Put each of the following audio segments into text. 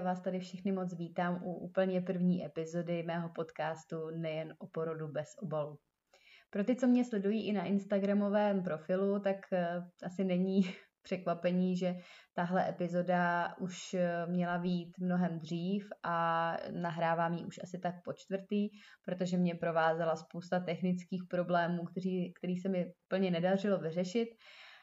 vás tady všechny moc vítám u úplně první epizody mého podcastu Nejen o porodu bez obalu. Pro ty, co mě sledují i na Instagramovém profilu, tak uh, asi není překvapení, že tahle epizoda už eh, měla být mnohem dřív a nahrávám ji už asi tak po čtvrtý, protože mě provázela spousta technických problémů, který, který se mi plně nedařilo vyřešit.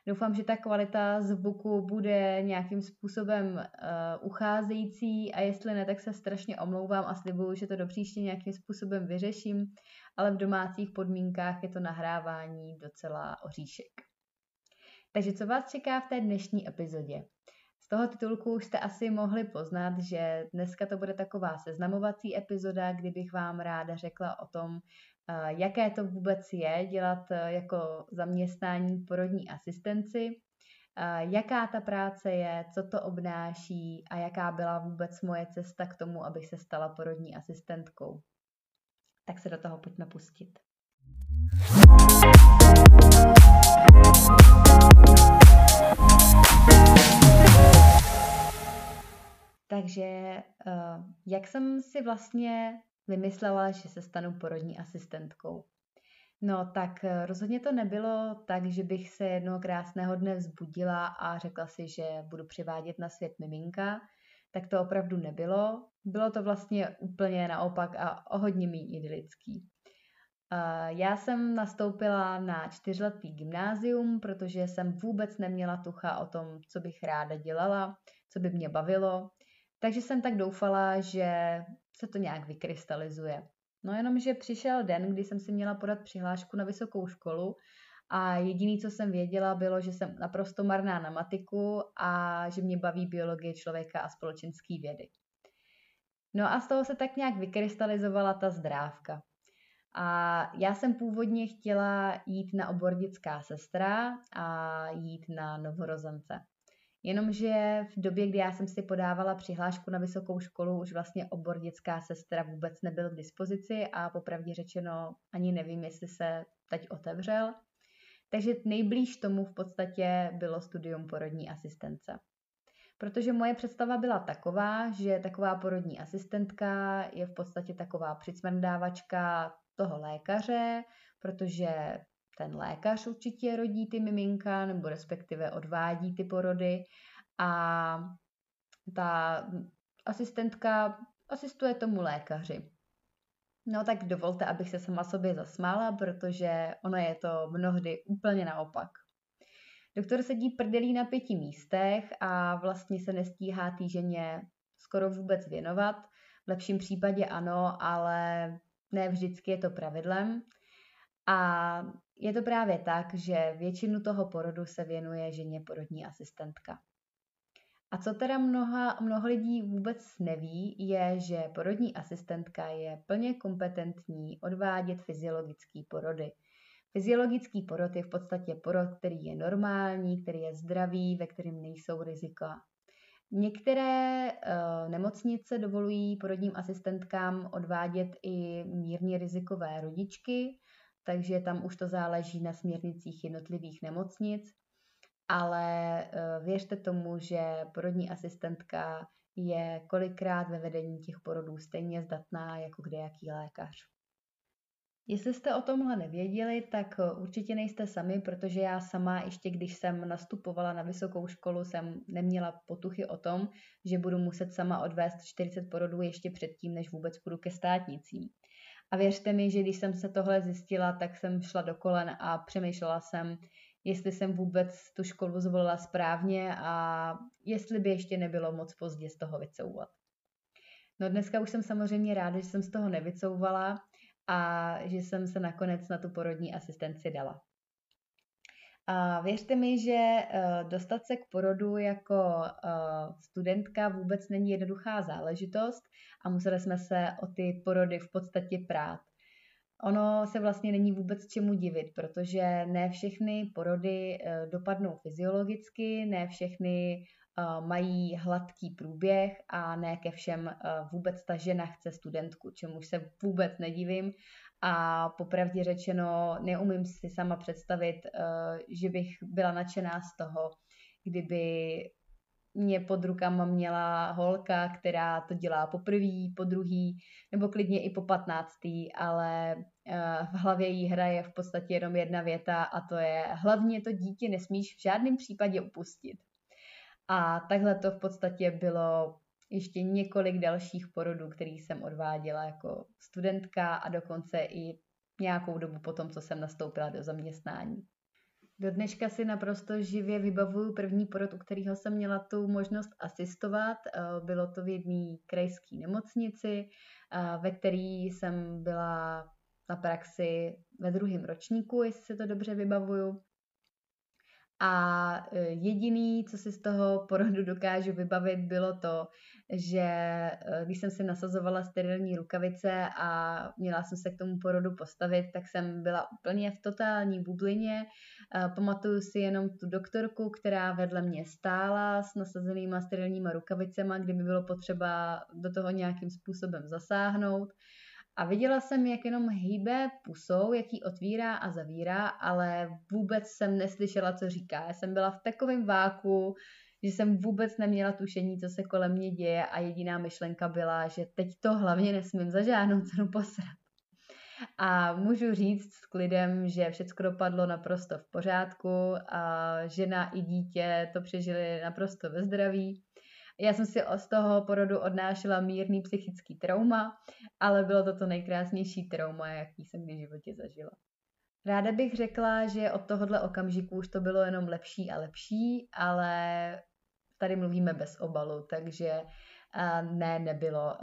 Doufám, že ta kvalita zvuku bude nějakým způsobem uh, ucházející a jestli ne, tak se strašně omlouvám a slibuju, že to do příště nějakým způsobem vyřeším, ale v domácích podmínkách je to nahrávání docela oříšek. Takže co vás čeká v té dnešní epizodě? Z toho titulku už jste asi mohli poznat, že dneska to bude taková seznamovací epizoda, kdybych vám ráda řekla o tom, jaké to vůbec je dělat eh, jako zaměstnání porodní asistenci, eh, jaká ta práce je, co to obnáší a jaká byla vůbec moje cesta k tomu, abych se stala porodní asistentkou. Tak se do toho pojďme pustit. Takže uh, jak jsem si vlastně vymyslela, že se stanu porodní asistentkou? No tak eh, rozhodně to nebylo tak, že bych se jednoho krásného dne vzbudila a řekla si, že budu přivádět na svět miminka. Tak to opravdu nebylo. Bylo to vlastně úplně naopak a o hodně méně idylický. Já jsem nastoupila na čtyřletý gymnázium, protože jsem vůbec neměla tucha o tom, co bych ráda dělala, co by mě bavilo. Takže jsem tak doufala, že se to nějak vykrystalizuje. No jenom, že přišel den, kdy jsem si měla podat přihlášku na vysokou školu a jediný, co jsem věděla, bylo, že jsem naprosto marná na matiku a že mě baví biologie člověka a společenský vědy. No a z toho se tak nějak vykrystalizovala ta zdrávka. A já jsem původně chtěla jít na obor dětská sestra a jít na novorozence. Jenomže v době, kdy já jsem si podávala přihlášku na vysokou školu, už vlastně obor dětská sestra vůbec nebyl k dispozici a popravdě řečeno ani nevím, jestli se teď otevřel. Takže nejblíž tomu v podstatě bylo studium porodní asistence. Protože moje představa byla taková, že taková porodní asistentka je v podstatě taková přicmrdávačka toho lékaře, protože ten lékař určitě rodí ty miminka, nebo respektive odvádí ty porody a ta asistentka asistuje tomu lékaři. No tak dovolte, abych se sama sobě zasmála, protože ono je to mnohdy úplně naopak. Doktor sedí prdelí na pěti místech a vlastně se nestíhá týženě skoro vůbec věnovat. V lepším případě ano, ale ne vždycky je to pravidlem. A je to právě tak, že většinu toho porodu se věnuje ženě porodní asistentka. A co teda mnoha, mnoho lidí vůbec neví, je, že porodní asistentka je plně kompetentní odvádět fyziologické porody. Fyziologický porod je v podstatě porod, který je normální, který je zdravý, ve kterém nejsou rizika. Některé uh, nemocnice dovolují porodním asistentkám odvádět i mírně rizikové rodičky, takže tam už to záleží na směrnicích jednotlivých nemocnic, ale uh, věřte tomu, že porodní asistentka je kolikrát ve vedení těch porodů stejně zdatná jako kdejaký lékař. Jestli jste o tomhle nevěděli, tak eh, určitě nejste sami, protože já sama, ještě když jsem nastupovala na vysokou školu, jsem neměla potuchy o tom, že budu muset sama odvést 40 porodů ještě předtím, než vůbec půjdu ke státnicím. A věřte mi, že když jsem se tohle zjistila, tak jsem šla do kolen a přemýšlela jsem, jestli jsem vůbec tu školu zvolila správně a jestli by ještě nebylo moc pozdě z toho vycouvat. No dneska už jsem samozřejmě ráda, že jsem z toho nevycouvala, a že jsem se nakonec na tu porodní asistenci dala. A věřte mi, že eh, dostat se k porodu jako eh, studentka vůbec není jednoduchá záležitost a museli jsme se o ty porody v podstatě prát. Ono se vlastně není vůbec čemu divit, protože ne všechny porody eh, dopadnou fyziologicky, ne všechny mají hladký průběh a ne ke všem vůbec ta žena chce studentku, čemuž se vůbec nedivím a popravdě řečeno neumím si sama představit, že bych byla nadšená z toho, kdyby mě pod rukama měla holka, která to dělá po prvý, po druhý, nebo klidně i po patnáctý, ale eh, v hlavě jí hraje v podstatě jenom jedna věta a to je hlavně to dítě nesmíš v žádném případě upustit. A takhle to v podstatě bylo ještě několik dalších porodů, který jsem odváděla jako studentka a dokonce i nějakou dobu potom, co jsem nastoupila do zaměstnání. Do dneška si naprosto živě vybavuju první porod, u kterého jsem měla tu možnost asistovat. Eh, bylo to v jedné krajské nemocnici, eh, ve které jsem byla na praxi ve druhém ročníku, jestli se to dobře vybavuju. A e, jediný, co si z toho porodu dokážu vybavit, bylo to, že e, když jsem si nasazovala sterilní rukavice a měla jsem se k tomu porodu postavit, tak jsem byla úplně v totální bublině. Pamatuju si jenom tu doktorku, která vedle mě stála s nasazenýma sterilníma rukavicema, kdyby bylo potřeba do toho nějakým způsobem zasáhnout. A viděla jsem, jak jenom hýbe pusou, jak ji otvírá a zavírá, ale vůbec jsem neslyšela, co říká. Já jsem byla v takovém váku, že jsem vůbec neměla tušení, co se kolem mě děje a jediná myšlenka byla, že teď to hlavně nesmím za žádnou cenu posrat. A můžu říct s klidem, že všechno dopadlo naprosto v pořádku a žena i dítě to přežili naprosto ve zdraví. Já jsem si z toho porodu odnášela mírný psychický trauma, ale bylo to to nejkrásnější trauma, jaký jsem v životě zažila. Ráda bych řekla, že od tohohle okamžiku už to bylo jenom lepší a lepší, ale tady mluvíme bez obalu, takže ne, nebylo.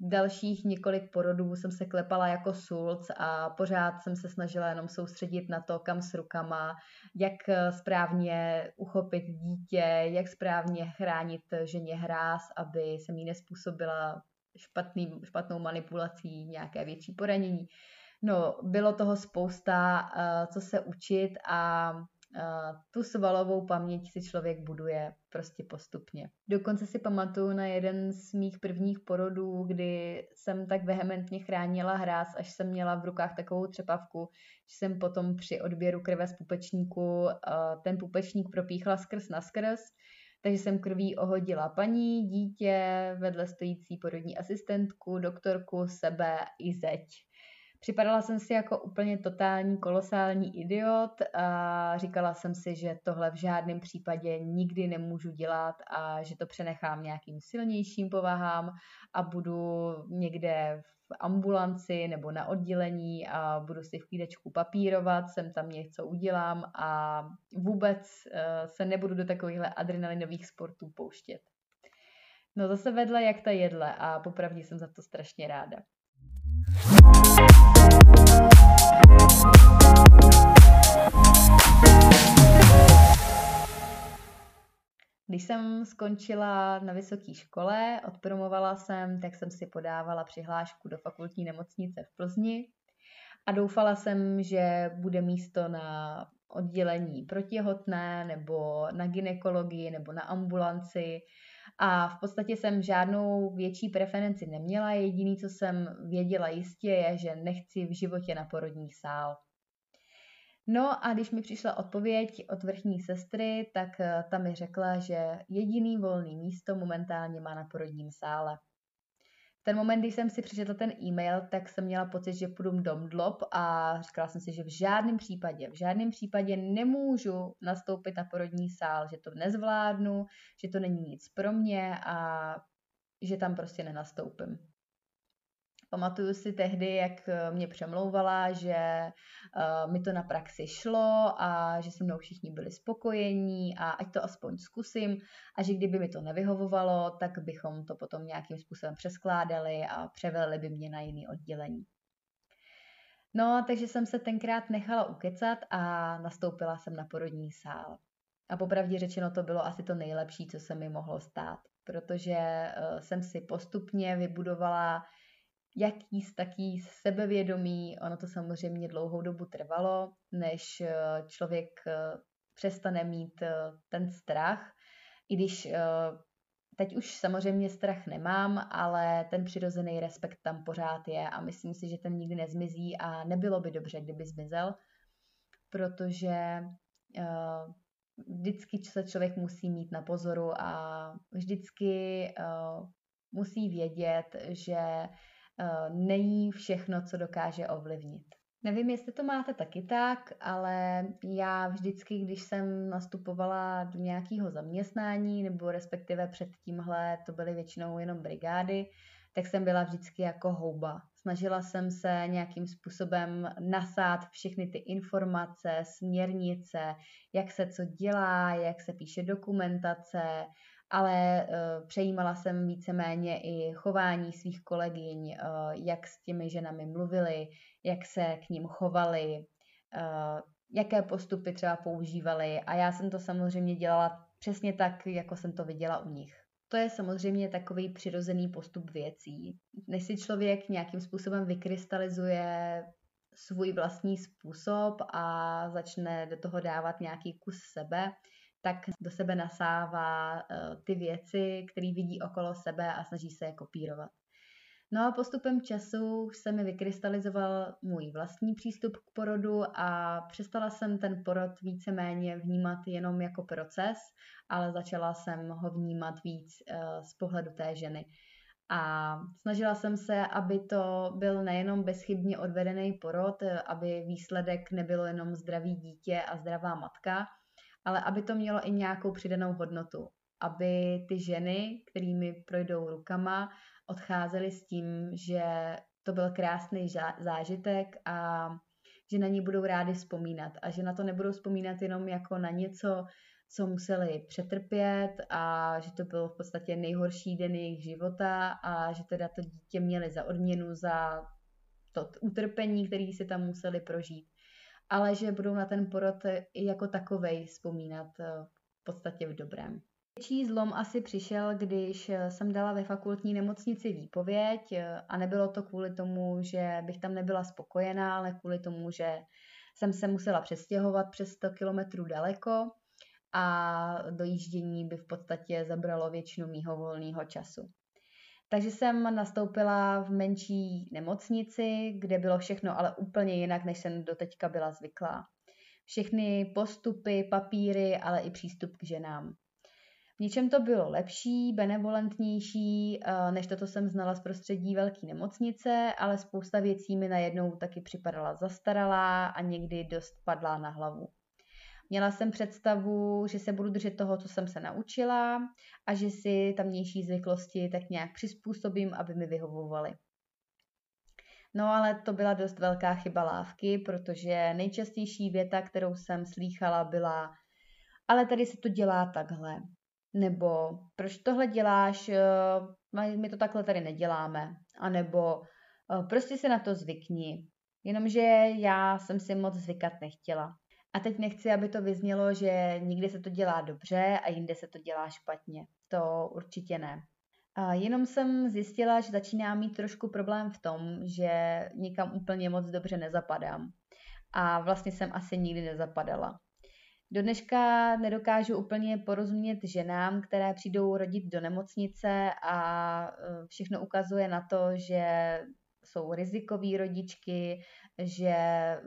Dalších několik porodů jsem se klepala jako sulc a pořád jsem se snažila jenom soustředit na to, kam s rukama, jak e, správně uchopit dítě, jak správně chránit ženě hráz, aby se mi nespůsobila špatný, špatnou manipulací nějaké větší poranění. No, bylo toho spousta, e, co se učit a tu svalovou paměť si člověk buduje prostě postupně. Dokonce si pamatuju na jeden z mých prvních porodů, kdy jsem tak vehementně chránila hráz, až jsem měla v rukách takovou třepavku, že jsem potom při odběru krve z pupečníku ten pupečník propíchla skrz na skrz, takže jsem krví ohodila paní, dítě, vedle stojící porodní asistentku, doktorku, sebe i zeď. Připadala jsem si jako úplně totální kolosální idiot a říkala jsem si, že tohle v žádném případě nikdy nemůžu dělat a že to přenechám nějakým silnějším povahám a budu někde v ambulanci nebo na oddělení a budu si v klídečku papírovat, sem tam něco udělám a vůbec eh, se nebudu do takovýchhle adrenalinových sportů pouštět. No zase vedle jak ta jedle a popravdě jsem za to strašně ráda. Když jsem skončila na vysoké škole, odpromovala jsem, tak jsem si podávala přihlášku do fakultní nemocnice v Plzni a doufala jsem, že bude místo na oddělení protěhotné nebo na ginekologii nebo na ambulanci a v podstatě jsem žádnou větší preferenci neměla. Jediný, co jsem věděla jistě, je, že nechci v životě na porodní sál. No a když mi přišla odpověď od vrchní sestry, tak eh, ta mi řekla, že jediný volný místo momentálně má na porodním sále. Ten moment, kdy jsem si přečetla ten e-mail, tak jsem měla pocit, že půjdu dom dlop a říkala jsem si, že v žádném případě, v žádném případě nemůžu nastoupit na porodní sál, že to nezvládnu, že to není nic pro mě a že tam prostě nenastoupím. Pamatuju si tehdy, jak eh, mě přemlouvala, že uh, mi to na praxi šlo a že se mnou všichni byli spokojení a ať to aspoň zkusím a že kdyby mi to nevyhovovalo, tak bychom to potom nějakým způsobem přeskládali a převelili by mě na jiný oddělení. No, takže jsem se tenkrát nechala ukecat a nastoupila jsem na porodní sál. A popravdě řečeno to bylo asi to nejlepší, co se mi mohlo stát, protože uh, jsem si postupně vybudovala jaký taký sebevědomí, ono to samozřejmě dlouhou dobu trvalo, než eh, člověk eh, přestane mít eh, ten strach, i když teď už samozřejmě strach nemám, ale ten přirozený respekt tam pořád je a myslím si, že ten nikdy nezmizí a nebylo by dobře, kdyby zmizel, protože vždycky se člověk musí mít na pozoru a vždycky musí vědět, že není všechno, co dokáže ovlivnit. Nevím, jestli to máte taky tak, ale já vždycky, když jsem nastupovala do nějakého zaměstnání, nebo respektive před tímhle, to byly většinou jenom brigády, tak jsem byla vždycky jako houba. Snažila jsem se nějakým způsobem nasát všechny ty informace, směrnice, jak se co dělá, jak se píše dokumentace, ale uh, přejímala jsem víceméně i chování svých kolegyň, uh, jak s těmi ženami mluvili, jak se k ním chovali, uh, jaké postupy třeba používali a já jsem to samozřejmě dělala přesně tak, jako jsem to viděla u nich. To je samozřejmě takový přirozený postup věcí. Než si člověk nějakým způsobem vykrystalizuje svůj vlastní způsob a začne do toho dávat nějaký kus sebe, tak do sebe nasává eh, ty věci, které vidí okolo sebe a snaží se je kopírovat. No a postupem času se mi vykrystalizoval můj vlastní přístup k porodu a přestala jsem ten porod víceméně vnímat jenom jako proces, ale začala jsem ho vnímat víc eh, z pohledu té ženy. A snažila jsem se, aby to byl nejenom bezchybně odvedený porod, eh, aby výsledek nebylo jenom zdravý dítě a zdravá matka, ale aby to mělo i nějakou přidanou hodnotu. Aby ty ženy, kterými projdou rukama, odcházely s tím, že to byl krásný zážitek a že na ní budou rádi vzpomínat a že na to nebudou vzpomínat jenom jako na něco, co museli přetrpět a že to byl v podstatě nejhorší den jejich života a že teda to dítě měli za odměnu za to utrpení, který si tam museli prožít. Ale že budou na ten porod i jako takovej vzpomínat eh, v podstatě v dobrém. Větší zlom asi přišel, když eh, jsem dala ve fakultní nemocnici výpověď eh, a nebylo to kvůli tomu, že bych tam nebyla spokojená, ale kvůli tomu, že jsem se musela přestěhovat přes 100 kilometrů daleko a dojíždění by v podstatě zabralo většinu mýho volného času. Takže jsem nastoupila v menší nemocnici, kde bylo všechno ale úplně jinak, než jsem doteďka byla zvyklá. Všechny postupy, papíry, ale i přístup k ženám. V něčem to bylo lepší, benevolentnější, eh, než to, jsem znala z prostředí velké nemocnice, ale spousta věcí mi najednou taky připadala zastaralá a někdy dost padlá na hlavu. Měla jsem představu, že se budu držet toho, co jsem se naučila a že si tamnější zvyklosti tak nějak přizpůsobím, aby mi vyhovovaly. No ale to byla dost velká chyba lávky, protože nejčastější věta, kterou jsem slýchala, byla ale tady se to dělá takhle. Nebo proč tohle děláš, eh, my to takhle tady neděláme. A nebo eh, prostě se na to zvykni. Jenomže já jsem si moc zvykat nechtěla. A teď nechci, aby to vyznělo, že někde se to dělá dobře a jinde se to dělá špatně. To určitě ne. A jenom jsem zjistila, že začíná mít trošku problém v tom, že nikam úplně moc dobře nezapadám. A vlastně jsem asi nikdy nezapadala. Do dneška nedokážu úplně porozumět ženám, které přijdou rodit do nemocnice a e, všechno ukazuje na to, že jsou rizikoví rodičky, že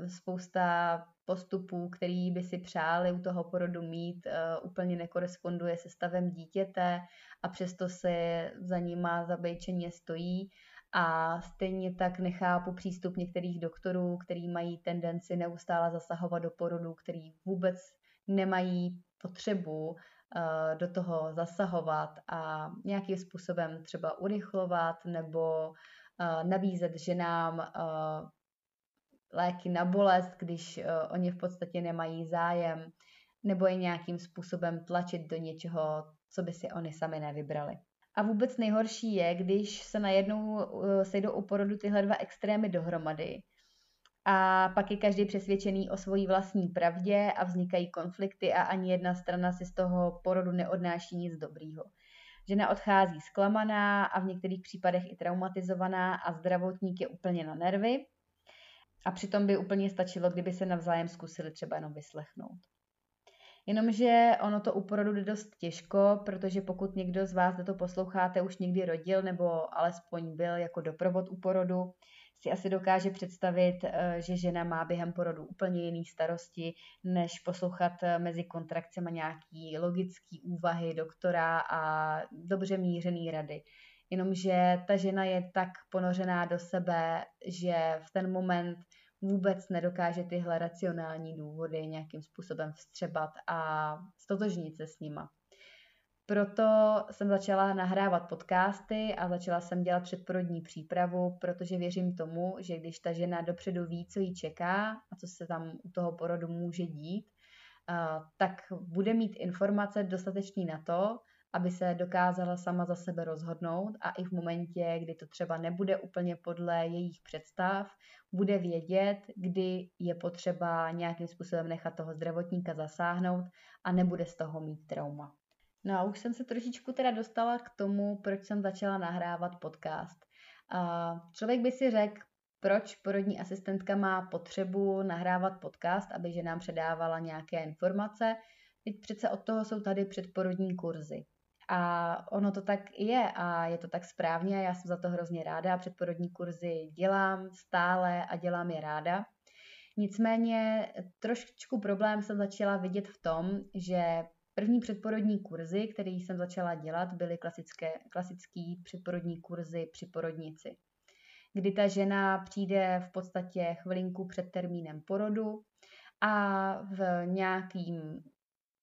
spousta postupů, který by si přáli u toho porodu mít, uh, úplně nekoresponduje se stavem dítěte a přesto se za nima zabejčeně stojí. A stejně tak nechápu přístup některých doktorů, který mají tendenci neustále zasahovat do porodu, který vůbec nemají potřebu uh, do toho zasahovat a nějakým způsobem třeba urychlovat nebo uh, nabízet ženám léky na bolest, když uh, oni v podstatě nemají zájem, nebo je nějakým způsobem tlačit do něčeho, co by si oni sami nevybrali. A vůbec nejhorší je, když se najednou uh, sejdou u porodu tyhle dva extrémy dohromady. A pak je každý přesvědčený o svojí vlastní pravdě a vznikají konflikty a ani jedna strana si z toho porodu neodnáší nic dobrýho. Žena odchází zklamaná a v některých případech i traumatizovaná a zdravotník je úplně na nervy. A přitom by úplně stačilo, kdyby se navzájem zkusili třeba jenom vyslechnout. Jenomže ono to u porodu jde dost těžko, protože pokud někdo z vás, kdo to posloucháte, už někdy rodil nebo alespoň byl jako doprovod u porodu, si asi dokáže představit, eh, že žena má během porodu úplně jiný starosti, než poslouchat eh, mezi kontrakcemi nějaký logický úvahy doktora a dobře mířený rady. Jenomže ta žena je tak ponořená do sebe, že v ten moment vůbec nedokáže tyhle racionální důvody nějakým způsobem vstřebat a stotožnit se s nima. Proto jsem začala nahrávat podcasty a začala jsem dělat předporodní přípravu, protože věřím tomu, že když ta žena dopředu ví, co jí čeká a co se tam u toho porodu může dít, tak bude mít informace dostatečný na to, aby se dokázala sama za sebe rozhodnout a i v momentě, kdy to třeba nebude úplně podle jejich představ, bude vědět, kdy je potřeba nějakým způsobem nechat toho zdravotníka zasáhnout a nebude z toho mít trauma. No a už jsem se trošičku teda dostala k tomu, proč jsem začala nahrávat podcast. A člověk by si řekl, proč porodní asistentka má potřebu nahrávat podcast, aby že nám předávala nějaké informace. Teď přece od toho jsou tady předporodní kurzy. A ono to tak je a je to tak správně a já jsem za to hrozně ráda. Předporodní kurzy dělám stále a dělám je ráda. Nicméně trošičku problém jsem začala vidět v tom, že První předporodní kurzy, které jsem začala dělat, byly klasické, klasický předporodní kurzy při porodnici, kdy ta žena přijde v podstatě chvilinku před termínem porodu a v nějakým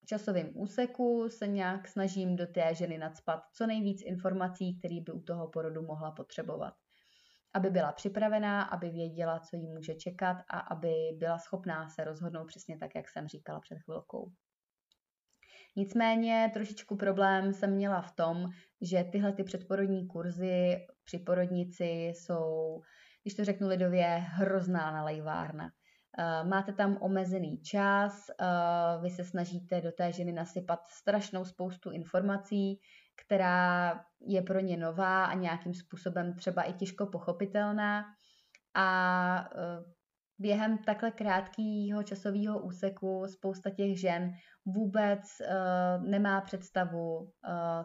časovém úseku se nějak snažím do té ženy nadspat co nejvíc informací, které by u toho porodu mohla potřebovat. Aby byla připravená, aby věděla, co jí může čekat a aby byla schopná se rozhodnout přesně tak, jak jsem říkala před chvilkou. Nicméně trošičku problém jsem měla v tom, že tyhle ty předporodní kurzy při porodnici jsou, když to řeknu lidově, hrozná nalejvárna. Uh, máte tam omezený čas, uh, vy se snažíte do té ženy nasypat strašnou spoustu informací, která je pro ně nová a nějakým způsobem třeba i těžko pochopitelná. A uh, během takhle krátkého časového úseku spousta těch žen vůbec nemá představu,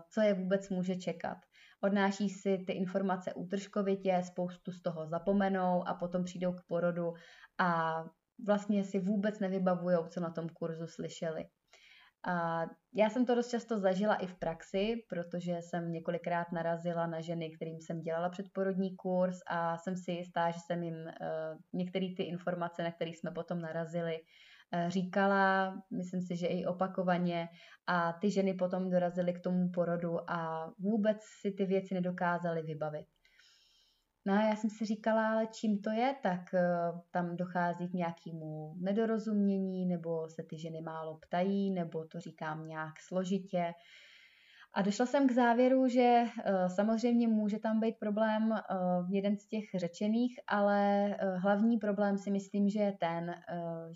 co je vůbec může čekat. Odnáší si ty informace útržkovitě, spoustu z toho zapomenou a potom přijdou k porodu a vlastně si vůbec nevybavují, co na tom kurzu slyšeli. A já jsem to dost často zažila i v praxi, protože jsem několikrát narazila na ženy, kterým jsem dělala předporodní kurz a jsem si jistá, že jsem jim uh, některé ty informace, na které jsme potom narazili, říkala, myslím si, že i opakovaně a ty ženy potom dorazily k tomu porodu a vůbec si ty věci nedokázaly vybavit. No a já jsem si říkala, ale čím to je, tak uh, tam dochází k nějakému nedorozumění, nebo se ty ženy málo ptají, nebo to říkám nějak složitě. A došla jsem k závěru, že uh, samozřejmě může tam být problém uh, jeden z těch řečených, ale uh, hlavní problém si myslím, že je ten,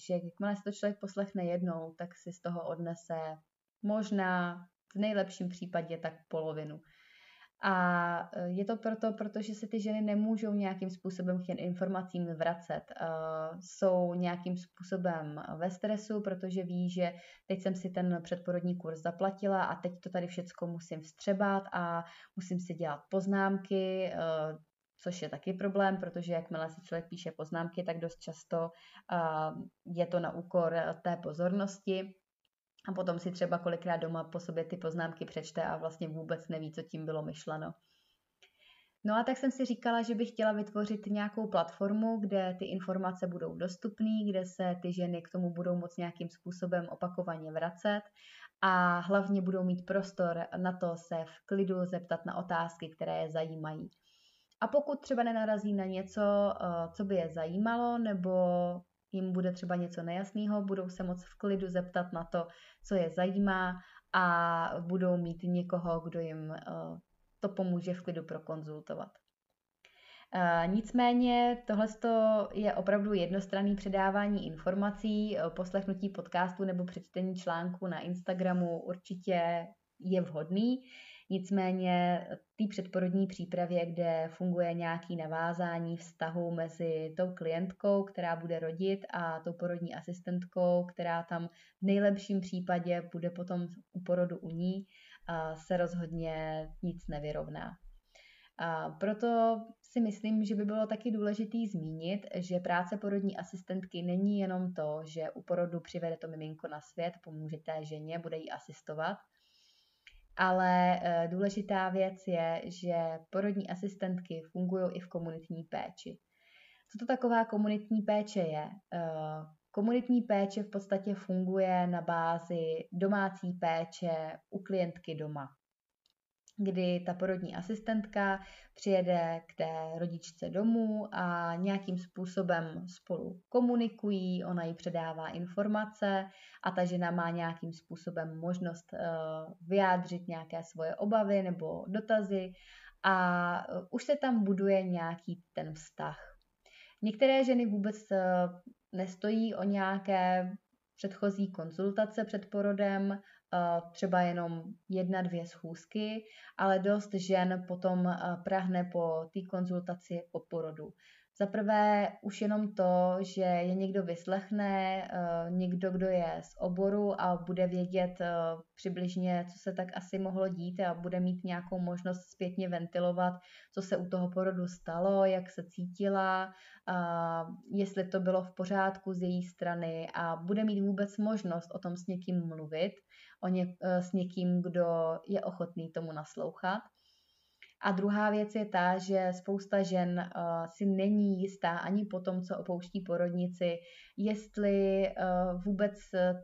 že jakmile se to člověk poslechne jednou, tak si z toho odnese možná v nejlepším případě tak polovinu. A e, je to proto, protože se ty ženy nemůžou nějakým způsobem k těm informacím vracet. E, jsou nějakým způsobem ve stresu, protože ví, že teď jsem si ten předporodní kurz zaplatila a teď to tady všecko musím vstřebat a musím si dělat poznámky, e, což je taky problém, protože jakmile si člověk píše poznámky, tak dost často je to na úkor té pozornosti a potom si třeba kolikrát doma po sobě ty poznámky přečte a vlastně vůbec neví, co tím bylo myšleno. No a tak jsem si říkala, že bych chtěla vytvořit nějakou platformu, kde ty informace budou dostupné, kde se ty ženy k tomu budou moct nějakým způsobem opakovaně vracet a hlavně budou mít prostor na to se v klidu zeptat na otázky, které je zajímají. A pokud třeba nenarazí na něco, eh, co by je zajímalo, nebo jim bude třeba něco nejasného, budou se moc v klidu zeptat na to, co je zajímá a budou mít někoho, kdo jim eh, to pomůže v klidu prokonzultovat. Eh, nicméně tohle je opravdu jednostranný předávání informací, eh, poslechnutí podcastu nebo přečtení článku na Instagramu určitě je vhodný. Nicméně té předporodní přípravě, kde funguje nějaký navázání vztahu mezi tou klientkou, která bude rodit, a tou porodní asistentkou, která tam v nejlepším případě bude potom u porodu u ní, se rozhodně nic nevyrovná. A proto si myslím, že by bylo taky důležitý zmínit, že práce porodní asistentky není jenom to, že u porodu přivede to miminko na svět, pomůže té ženě, bude jí asistovat, ale eh, důležitá věc je, že porodní asistentky fungují i v komunitní péči. Co to taková komunitní péče je? Eh, komunitní péče v podstatě funguje na bázi domácí péče u klientky doma kdy ta porodní asistentka přijede k té rodičce domů a nějakým způsobem spolu komunikují, ona jí předává informace a ta žena má nějakým způsobem možnost eh, vyjádřit nějaké svoje obavy nebo dotazy a eh, už se tam buduje nějaký ten vztah. Některé ženy vůbec eh, nestojí o nějaké předchozí konzultace před porodem, třeba jenom jedna, dvě schůzky, ale dost žen potom prahne po té konzultaci po porodu. Za prvé už jenom to, že je někdo vyslechne, někdo, kdo je z oboru a bude vědět přibližně, co se tak asi mohlo dít a bude mít nějakou možnost zpětně ventilovat, co se u toho porodu stalo, jak se cítila, jestli to bylo v pořádku z její strany a bude mít vůbec možnost o tom s někým mluvit, o ně, eh, s někým, kdo je ochotný tomu naslouchat. A druhá věc je ta, že spousta žen uh, si není jistá ani po tom, co opouští porodnici, jestli uh, vůbec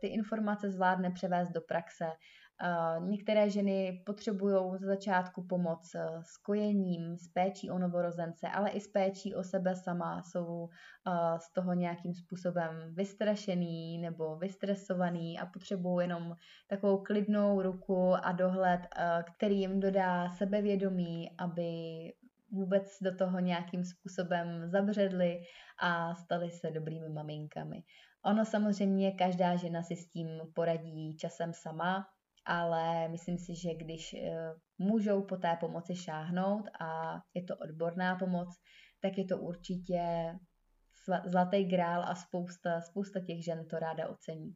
ty informace zvládne převést do praxe. Některé ženy potřebují z začátku pomoc eh, s kojením, s péčí o novorozence, ale i s péčí o sebe sama. Jsou eh, z toho nějakým způsobem vystrašený nebo vystresovaný a potřebují jenom takovou klidnou ruku a dohled, eh, který jim dodá sebevědomí, aby vůbec do toho nějakým způsobem zabředli a stali se dobrými maminkami. Ono samozřejmě každá žena si s tím poradí časem sama, ale myslím si, že když eh, můžou po té pomoci šáhnout a je to odborná pomoc, tak je to určitě zlatý grál a spousta, spousta těch žen to ráda ocení.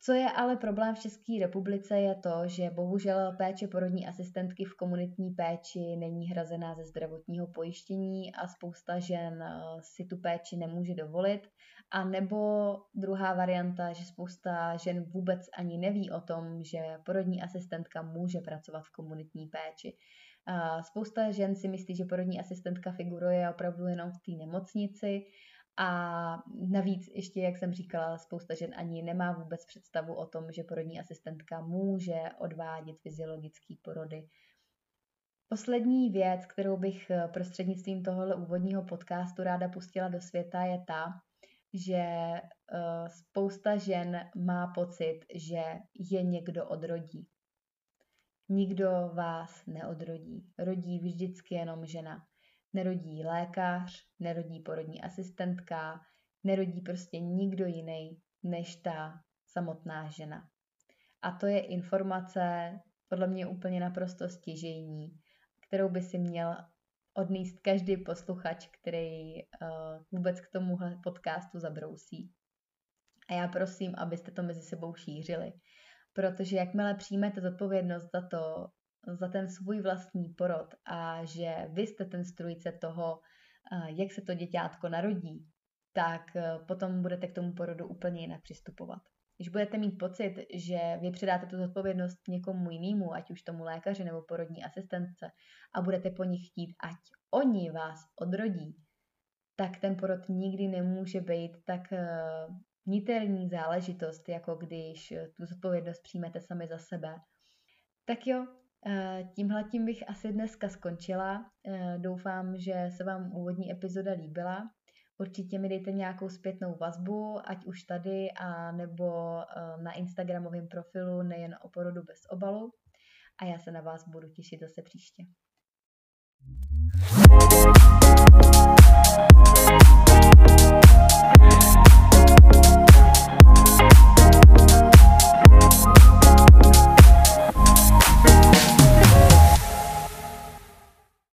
Co je ale problém v České republice je to, že bohužel péče porodní asistentky v komunitní péči není hrazená ze zdravotního pojištění a spousta žen eh, si tu péči nemůže dovolit. A nebo druhá varianta, že spousta žen vůbec ani neví o tom, že porodní asistentka může pracovat v komunitní péči. Spousta žen si myslí, že porodní asistentka figuruje opravdu jenom v té nemocnici a navíc ještě, jak jsem říkala, spousta žen ani nemá vůbec představu o tom, že porodní asistentka může odvádět fyziologické porody. Poslední věc, kterou bych eh, prostřednictvím tohohle úvodního podcastu ráda pustila do světa, je ta, že uh, spousta žen má pocit, že je někdo odrodí. Nikdo vás neodrodí. Rodí vždycky jenom žena nerodí lékař, nerodí porodní asistentka, nerodí prostě nikdo jiný než ta samotná žena. A to je informace podle mě úplně naprosto stěžejní, kterou by si měl odníst každý posluchač, který uh, vůbec k tomuhle podcastu zabrousí. A já prosím, abyste to mezi sebou šířili, protože jakmile přijmete zodpovědnost za to, za ten svůj vlastní porod a že vy jste ten strujce toho, eh, jak se to děťátko narodí, tak eh, potom budete k tomu porodu úplně jinak přistupovat. Když budete mít pocit, že vy předáte tu zodpovědnost někomu jinému, ať už tomu lékaři nebo porodní asistentce, a budete po nich chtít, ať oni vás odrodí, tak ten porod nikdy nemůže být tak eh, niterní záležitost, jako když tu zodpovědnost přijmete sami za sebe. Tak jo, Eh, Eh, tímhle tím bych asi dneska skončila. Eh, doufám, že se vám úvodní epizoda líbila. Určitě mi dejte nějakou zpětnou vazbu, ať už tady a nebo eh, na Instagramovém profilu nejen o porodu bez obalu. A já se na vás budu těšit zase příště.